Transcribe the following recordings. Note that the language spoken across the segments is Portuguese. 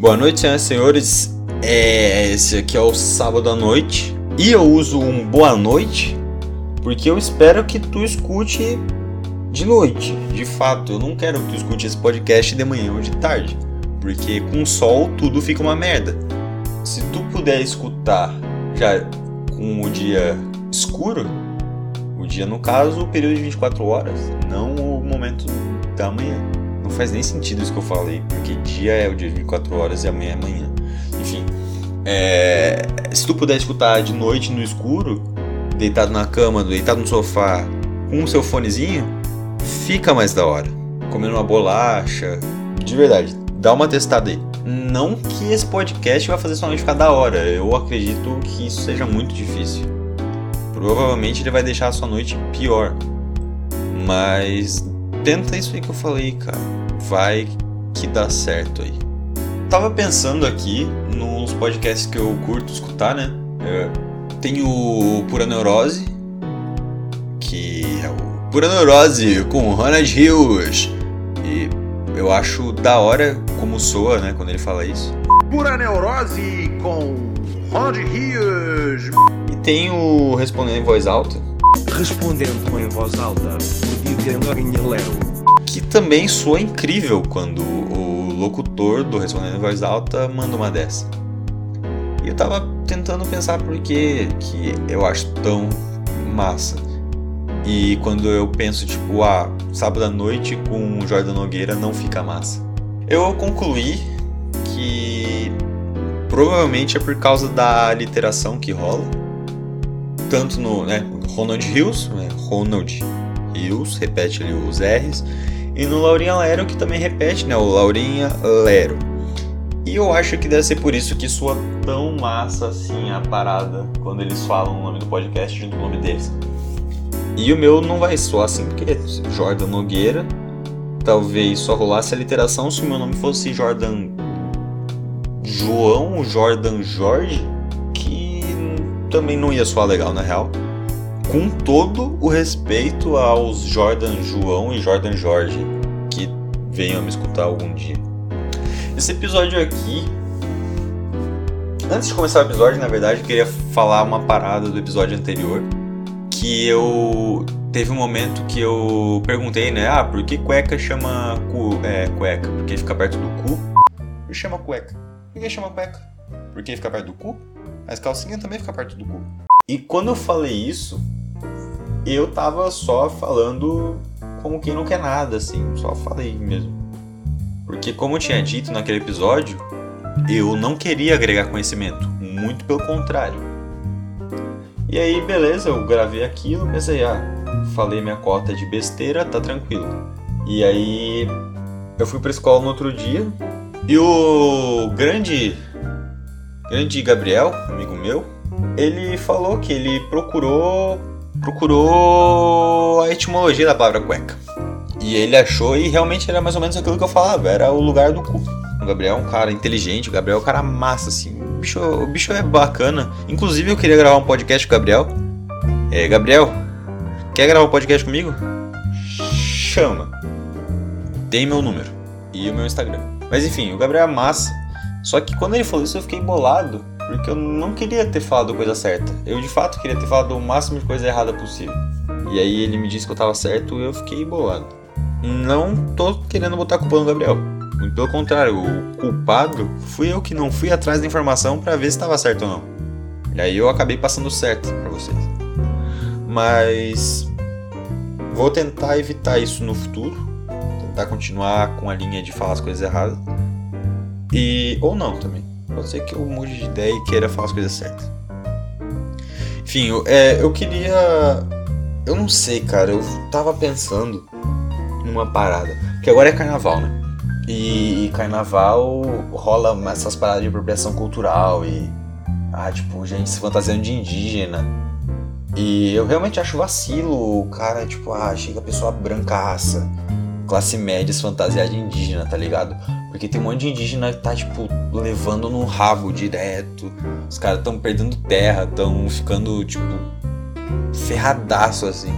Boa noite, senhoras e senhores. É, esse aqui é o sábado à noite. E eu uso um boa noite porque eu espero que tu escute de noite. De fato, eu não quero que tu escute esse podcast de manhã ou de tarde. Porque com sol tudo fica uma merda. Se tu puder escutar já com o dia escuro, o dia no caso, o período de 24 horas, não o momento da manhã. Não faz nem sentido isso que eu falei, porque dia é o dia de 24 horas e amanhã é amanhã. Enfim, é, se tu puder escutar de noite no escuro, deitado na cama, deitado no sofá, com o seu fonezinho, fica mais da hora. Comendo uma bolacha. De verdade, dá uma testada aí. Não que esse podcast vai fazer sua noite ficar da hora. Eu acredito que isso seja muito difícil. Provavelmente ele vai deixar a sua noite pior. Mas tenta isso aí que eu falei, cara. Vai que dá certo aí. Tava pensando aqui nos podcasts que eu curto escutar, né? É, tem o Pura Neurose, que é o Pura Neurose com Ronald Hills. E eu acho da hora como soa, né, quando ele fala isso. Pura Neurose com Ronald Hills. E tem o Respondendo em Voz Alta, Respondendo em voz alta, o Didier Lero. Que também soa incrível quando o locutor do Respondendo em Voz Alta manda uma dessa. E eu tava tentando pensar por que que eu acho tão massa. E quando eu penso, tipo, ah, sábado à noite com o Jordan Nogueira não fica massa. Eu concluí que provavelmente é por causa da literação que rola. Tanto no, né, Ronald Hills, né, Ronald Hills, repete ali os R's. E no Laurinha Lero, que também repete, né, o Laurinha Lero. E eu acho que deve ser por isso que soa tão massa assim a parada quando eles falam o nome do podcast junto com o nome deles. E o meu não vai soar assim, porque Jordan Nogueira, talvez só rolasse a literação se o meu nome fosse Jordan João Jordan Jorge, que também não ia soar legal na real. Com todo o respeito aos Jordan João e Jordan Jorge que venham me escutar algum dia. Esse episódio aqui. Antes de começar o episódio, na verdade, eu queria falar uma parada do episódio anterior. Que eu. Teve um momento que eu perguntei, né? Ah, por que cueca chama cu... é, cueca? Porque fica perto do cu? Por que chama cueca? Por que chama cueca? Porque fica perto do cu? Mas calcinha também fica perto do cu. E quando eu falei isso, eu tava só falando como quem não quer nada, assim. Só falei mesmo. Porque, como eu tinha dito naquele episódio, eu não queria agregar conhecimento, muito pelo contrário. E aí, beleza, eu gravei aquilo, pensei, ah, falei minha cota de besteira, tá tranquilo. E aí, eu fui pra escola no outro dia, e o grande, grande Gabriel, amigo meu, ele falou que ele procurou, procurou a etimologia da palavra cueca. E ele achou e realmente era mais ou menos aquilo que eu falava, era o lugar do cu. O Gabriel é um cara inteligente, o Gabriel é um cara massa, assim. O bicho, o bicho é bacana. Inclusive eu queria gravar um podcast com o Gabriel. É, Gabriel, quer gravar um podcast comigo? Chama. Tem meu número e o meu Instagram. Mas enfim, o Gabriel é massa. Só que quando ele falou isso eu fiquei bolado, porque eu não queria ter falado coisa certa. Eu de fato queria ter falado o máximo de coisa errada possível. E aí ele me disse que eu tava certo e eu fiquei bolado. Não tô querendo botar a culpa no Gabriel. Muito pelo contrário, o culpado fui eu que não fui atrás da informação para ver se estava certo ou não. E aí eu acabei passando certo para vocês. Mas vou tentar evitar isso no futuro, tentar continuar com a linha de falar as coisas erradas. E ou não também. Pode ser que eu mude de ideia e queira falar as coisas certas. Enfim, eu, é, eu queria. Eu não sei, cara. Eu tava pensando numa parada. Porque agora é carnaval, né? E, e carnaval rola essas paradas de apropriação cultural e. Ah, tipo, gente se fantasiando de indígena. E eu realmente acho vacilo o cara, tipo, ah, chega a pessoa brancaça, classe média se fantasiar de indígena, tá ligado? Porque tem um monte de indígena que tá, tipo, levando no rabo direto. Os caras tão perdendo terra, tão ficando, tipo, ferradaço assim.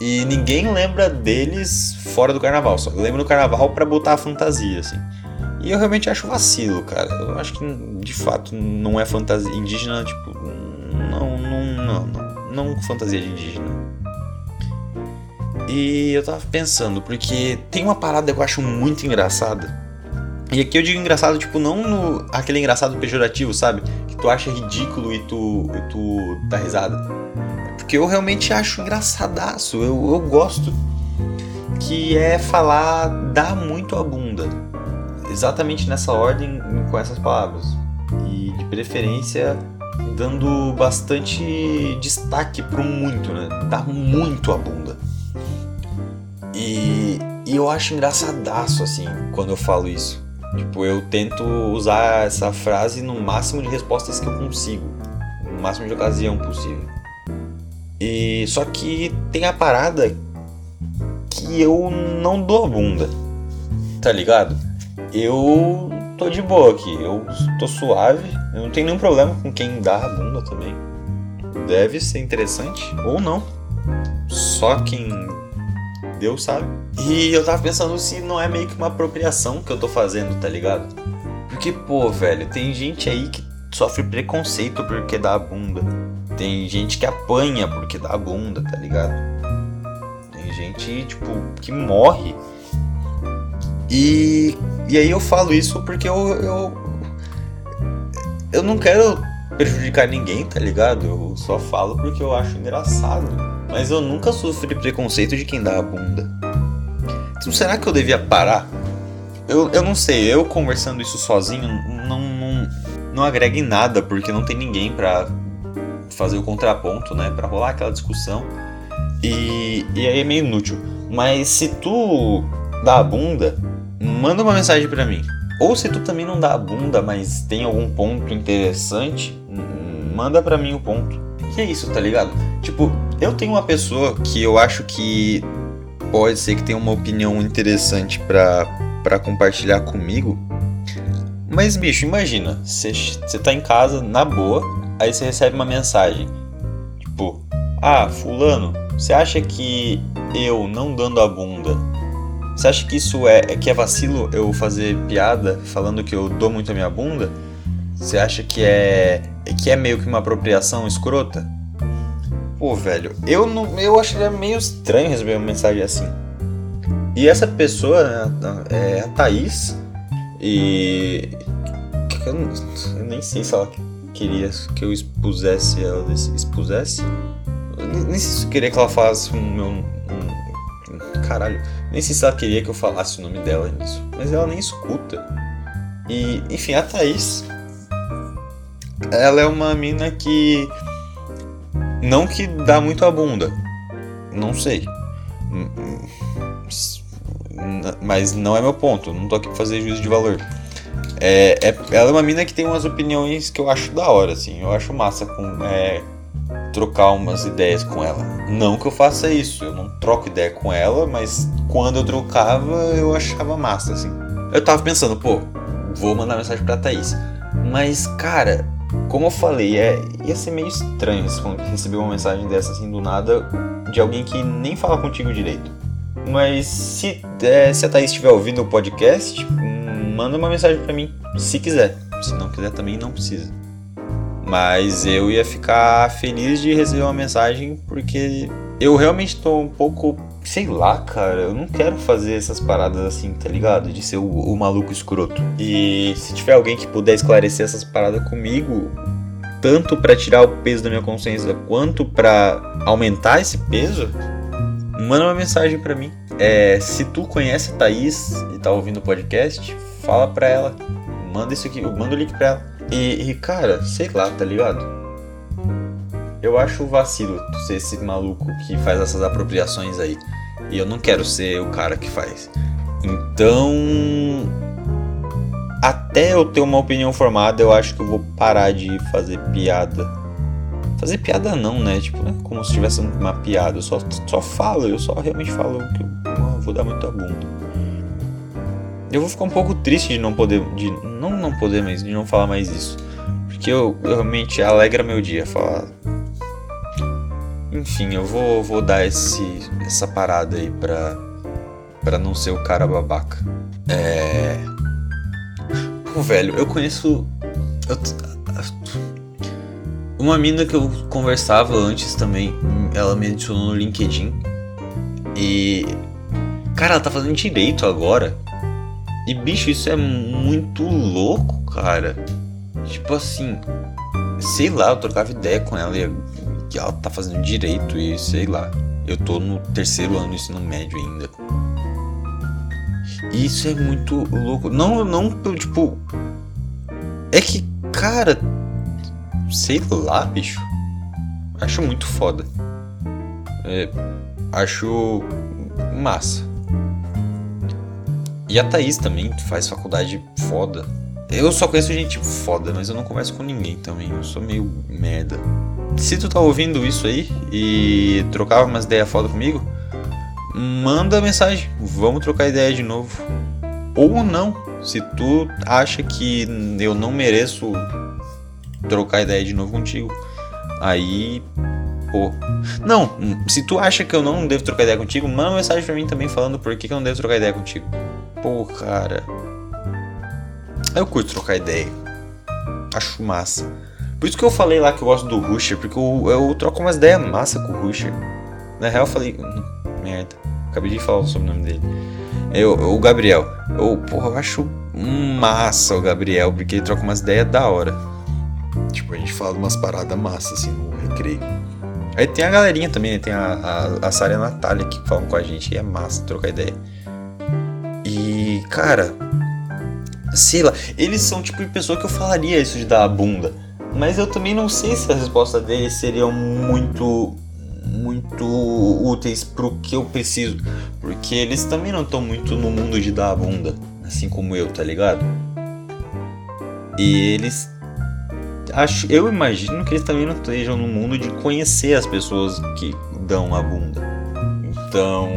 E ninguém lembra deles fora do carnaval, só lembra do carnaval pra botar a fantasia, assim. E eu realmente acho vacilo, cara. Eu acho que de fato não é fantasia indígena, tipo, não, não, não, não, não fantasia de indígena. E eu tava pensando, porque tem uma parada que eu acho muito engraçada. E aqui eu digo engraçado, tipo, não no, aquele engraçado pejorativo, sabe? Que tu acha ridículo e tu, e tu dá risada. Porque eu realmente acho engraçadaço, eu, eu gosto. Que é falar dá muito a bunda exatamente nessa ordem com essas palavras. E de preferência dando bastante destaque pro muito, né? Dá muito a bunda. E, e eu acho engraçadaço assim quando eu falo isso. Tipo, eu tento usar essa frase no máximo de respostas que eu consigo, no máximo de ocasião possível. E só que tem a parada que eu não dou a bunda. Tá ligado? eu tô de boa aqui, eu tô suave, eu não tenho nenhum problema com quem dá a bunda também. Deve ser interessante, ou não. Só quem Deus sabe. E eu tava pensando se não é meio que uma apropriação que eu tô fazendo, tá ligado? Porque, pô, velho, tem gente aí que sofre preconceito porque dá a bunda. Tem gente que apanha porque dá a bunda, tá ligado? Tem gente, tipo, que morre. E e aí eu falo isso porque eu, eu. Eu não quero prejudicar ninguém, tá ligado? Eu só falo porque eu acho engraçado. Mas eu nunca sofri preconceito de quem dá a bunda. Então será que eu devia parar? Eu, eu não sei, eu conversando isso sozinho não, não, não agrega em nada, porque não tem ninguém pra fazer o contraponto, né? Pra rolar aquela discussão. E, e aí é meio inútil. Mas se tu dá a bunda, manda uma mensagem para mim. Ou se tu também não dá a bunda, mas tem algum ponto interessante, manda para mim o ponto. E é isso, tá ligado? Tipo, eu tenho uma pessoa que eu acho que pode ser que tenha uma opinião interessante para compartilhar comigo. Mas, bicho, imagina, você tá em casa, na boa, aí você recebe uma mensagem. Tipo, ah, fulano, você acha que eu não dando a bunda você acha que isso é, é que é vacilo eu fazer piada falando que eu dou muito a minha bunda? Você acha que é que é meio que uma apropriação escrota? Pô, velho, eu não, eu acharia meio estranho receber uma mensagem assim. E essa pessoa né, é a Thaís e eu, eu nem sei se ela queria que eu expusesse ela, expusesse. nem sei se eu queria que ela falasse o meu um, caralho. Nem sei se ela queria que eu falasse o nome dela nisso. Mas ela nem escuta. E, enfim, a Thaís. Ela é uma mina que. Não que dá muito a bunda. Não sei. Mas não é meu ponto. Não tô aqui pra fazer juízo de valor. É, é, ela é uma mina que tem umas opiniões que eu acho da hora, assim. Eu acho massa com. É, trocar umas ideias com ela. Não que eu faça isso, eu não troco ideia com ela, mas quando eu trocava eu achava massa, assim. Eu tava pensando, pô, vou mandar mensagem pra Thaís. Mas, cara, como eu falei, é, ia ser meio estranho receber uma mensagem dessa assim do nada de alguém que nem fala contigo direito. Mas se, é, se a Thaís estiver ouvindo o podcast, manda uma mensagem para mim, se quiser. Se não quiser também não precisa. Mas eu ia ficar feliz de receber uma mensagem porque eu realmente tô um pouco. Sei lá, cara, eu não quero fazer essas paradas assim, tá ligado? De ser o, o maluco escroto. E se tiver alguém que puder esclarecer essas paradas comigo, tanto para tirar o peso da minha consciência quanto para aumentar esse peso, manda uma mensagem para mim. É, se tu conhece a Thaís e tá ouvindo o podcast, fala pra ela. Manda isso aqui, manda o link pra ela. E, e, cara, sei lá, tá ligado? Eu acho vacilo ser esse maluco que faz essas apropriações aí. E eu não quero ser o cara que faz. Então. Até eu ter uma opinião formada, eu acho que eu vou parar de fazer piada. Fazer piada não, né? Tipo, é como se tivesse uma piada. Eu só, só falo, eu só realmente falo que eu vou dar muito a bunda. Eu vou ficar um pouco triste de não poder. De, não não poder, mas de não falar mais isso. Porque eu, eu realmente alegra meu dia falar. Enfim, eu vou, vou dar esse, essa parada aí pra, pra não ser o cara babaca. É. Pô, velho, eu conheço. eu Uma mina que eu conversava antes também, ela me adicionou no LinkedIn. E. Cara, ela tá fazendo direito agora. E bicho, isso é muito louco, cara. Tipo assim. Sei lá, eu trocava ideia com ela e e ela tá fazendo direito e sei lá. Eu tô no terceiro ano do ensino médio ainda. E isso é muito louco. Não, não, tipo. É que, cara. Sei lá, bicho. Acho muito foda. É, acho massa. E a Thaís também faz faculdade foda. Eu só conheço gente foda, mas eu não converso com ninguém também. Eu sou meio merda. Se tu tá ouvindo isso aí e trocava umas ideias foda comigo, manda mensagem. Vamos trocar ideia de novo. Ou não. Se tu acha que eu não mereço trocar ideia de novo contigo, aí. Pô. Não, se tu acha que eu não devo trocar ideia contigo, manda uma mensagem pra mim também falando por que, que eu não devo trocar ideia contigo. Pô, cara. Eu curto trocar ideia. Acho massa. Por isso que eu falei lá que eu gosto do Rusher, porque eu, eu troco umas ideias massa com o Rusher. Na real, eu falei. hum, Merda. Acabei de falar o sobrenome dele. Eu, o Gabriel. Eu, porra, eu acho massa o Gabriel, porque ele troca umas ideias da hora. Tipo, a gente fala umas paradas massas, assim, no recreio. Aí tem a galerinha também, né? Tem a, a, a Sara e a Natália que falam com a gente e é massa trocar ideia. E, cara, sei lá, eles são tipo de pessoa que eu falaria isso de dar a bunda. Mas eu também não sei se a resposta deles seriam muito muito úteis pro que eu preciso, porque eles também não estão muito no mundo de dar a bunda, assim como eu, tá ligado? E eles acho, eu imagino que eles também não estejam no mundo de conhecer as pessoas que dão a bunda. Então,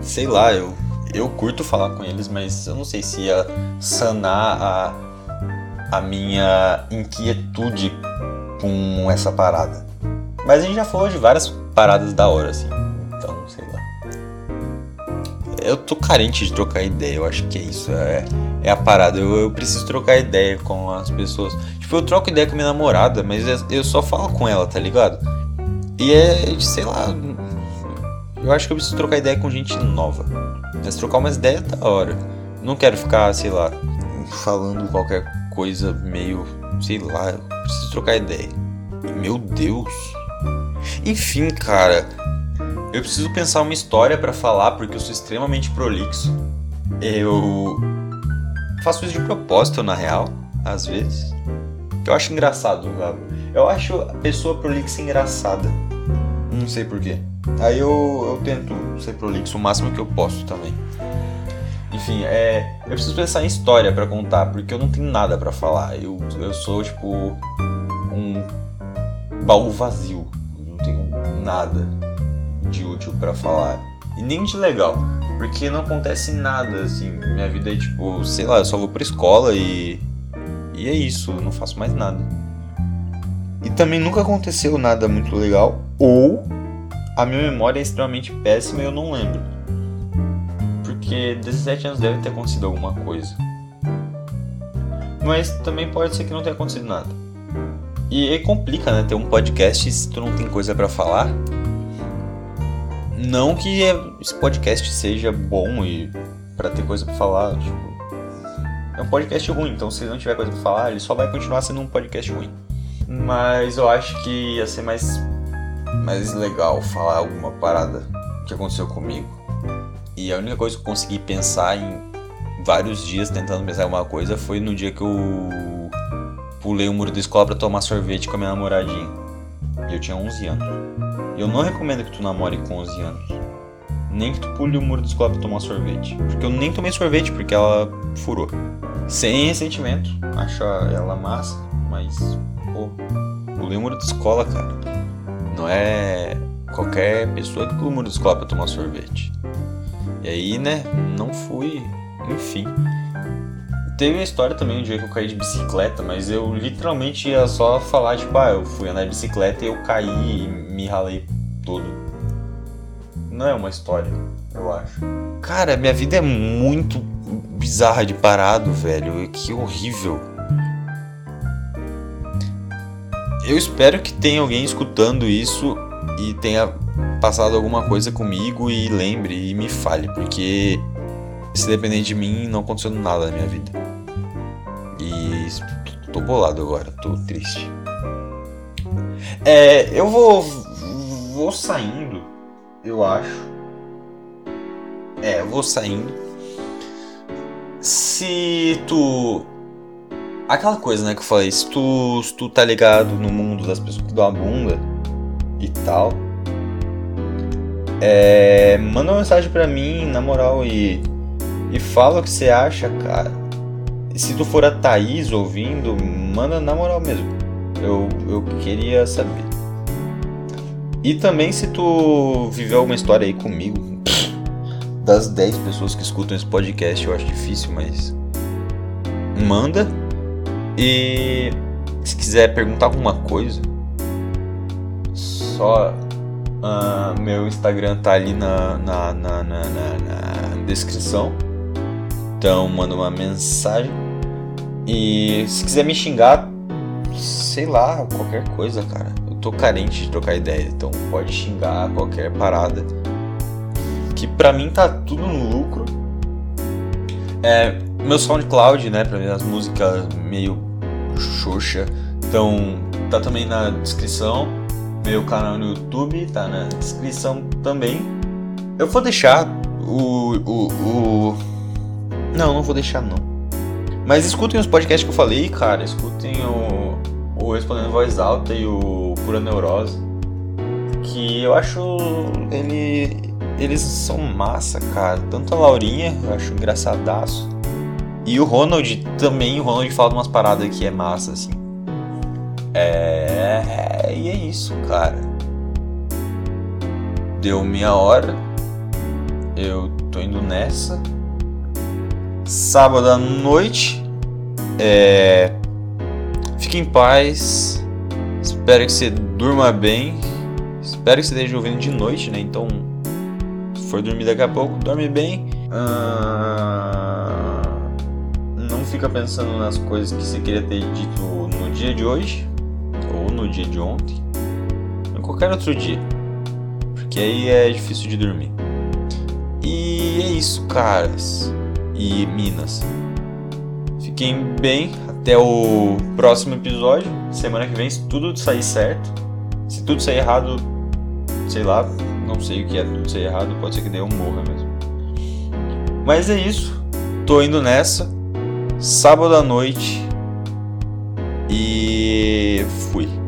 sei lá, eu eu curto falar com eles, mas eu não sei se ia sanar a a minha inquietude com essa parada. Mas a gente já falou de várias paradas da hora, assim. Então, sei lá. Eu tô carente de trocar ideia, eu acho que é isso. É, é a parada. Eu, eu preciso trocar ideia com as pessoas. Tipo, eu troco ideia com minha namorada, mas é- eu só falo com ela, tá ligado? E é, sei lá. Eu acho que eu preciso trocar ideia com gente nova. Mas trocar umas ideias é da hora. Não quero ficar, sei lá, falando qualquer coisa meio. Sei lá, eu preciso trocar ideia. Meu Deus. Enfim, cara. Eu preciso pensar uma história pra falar porque eu sou extremamente prolixo. Eu faço isso de propósito, na real, às vezes. Eu acho engraçado, Gabo. Eu acho a pessoa prolixa engraçada. Não sei porquê. Aí eu, eu tento ser prolixo o máximo que eu posso também. Enfim, é, eu preciso pensar em história pra contar, porque eu não tenho nada pra falar. Eu, eu sou, tipo, um baú vazio. Eu não tenho nada de útil pra falar. E nem de legal. Porque não acontece nada, assim. Minha vida é tipo, sei lá, eu só vou pra escola e. E é isso, eu não faço mais nada. E também nunca aconteceu nada muito legal. Ou a minha memória é extremamente péssima e eu não lembro. Porque 17 anos deve ter acontecido alguma coisa. Mas também pode ser que não tenha acontecido nada. E complica, né? Ter um podcast se tu não tem coisa pra falar. Não que esse podcast seja bom e pra ter coisa pra falar, tipo. É um podcast ruim, então se não tiver coisa pra falar, ele só vai continuar sendo um podcast ruim. Mas eu acho que ia ser mais mais legal falar alguma parada que aconteceu comigo. E a única coisa que eu consegui pensar em vários dias tentando pensar em alguma coisa foi no dia que eu pulei o muro da escola pra tomar sorvete com a minha namoradinha. E eu tinha 11 anos. E eu não recomendo que tu namore com 11 anos. Nem que tu pule o muro da escola pra tomar sorvete. Porque eu nem tomei sorvete porque ela furou. Sem ressentimento. Acho ela massa, mas. Pô, pulei o muro da escola, cara. Não é qualquer pessoa que pula o muro da escola pra tomar sorvete. E aí, né, não fui. Enfim. Teve uma história também um dia que eu caí de bicicleta, mas eu literalmente ia só falar, tipo, ah, eu fui andar de bicicleta e eu caí e me ralei todo. Não é uma história, eu acho. Cara, minha vida é muito bizarra de parado, velho. Que horrível. Eu espero que tenha alguém escutando isso e tenha passado alguma coisa comigo e lembre e me fale, porque se depender de mim não aconteceu nada na minha vida. E tô bolado agora, tô triste. É, eu vou vou saindo, eu acho. É, eu vou saindo. Se tu aquela coisa, né, que eu falei, se tu, se tu tá ligado no mundo das pessoas que dão a bunda e tal, é, manda uma mensagem pra mim, na moral, e, e fala o que você acha, cara. Se tu for a Thaís ouvindo, manda na moral mesmo. Eu, eu queria saber. E também se tu viveu alguma história aí comigo, das 10 pessoas que escutam esse podcast, eu acho difícil, mas manda e se quiser perguntar alguma coisa, só uh, meu Instagram tá ali na, na, na, na, descrição. Então manda uma mensagem. E se quiser me xingar, sei lá, qualquer coisa, cara. Eu tô carente de trocar ideia, então pode xingar qualquer parada. Que pra mim tá tudo no lucro. É, meu SoundCloud, né, pra ver as músicas meio xoxa. Então, tá também na descrição. Meu canal no YouTube tá na descrição também. Eu vou deixar o. o, o... Não, não vou deixar não. Mas escutem os podcasts que eu falei, cara. Escutem o, o Respondendo Voz Alta e o Pura Neurose. Que eu acho ele. Eles são massa, cara. Tanto a Laurinha, eu acho engraçadaço. E o Ronald também, o Ronald fala umas paradas que é massa, assim. É. Isso, cara. Deu meia hora. Eu tô indo nessa. Sábado à noite. É. Fique em paz. Espero que você durma bem. Espero que você esteja ouvindo de noite, né? Então, se for dormir daqui a pouco, dorme bem. Ah fica pensando nas coisas que você queria ter dito no dia de hoje, ou no dia de ontem, qualquer outro dia. Porque aí é difícil de dormir. E é isso, caras e minas. Fiquem bem até o próximo episódio. Semana que vem, se tudo sair certo. Se tudo sair errado, sei lá, não sei o que é tudo sair errado, pode ser que dê um morra mesmo. Mas é isso. Tô indo nessa sábado à noite e fui.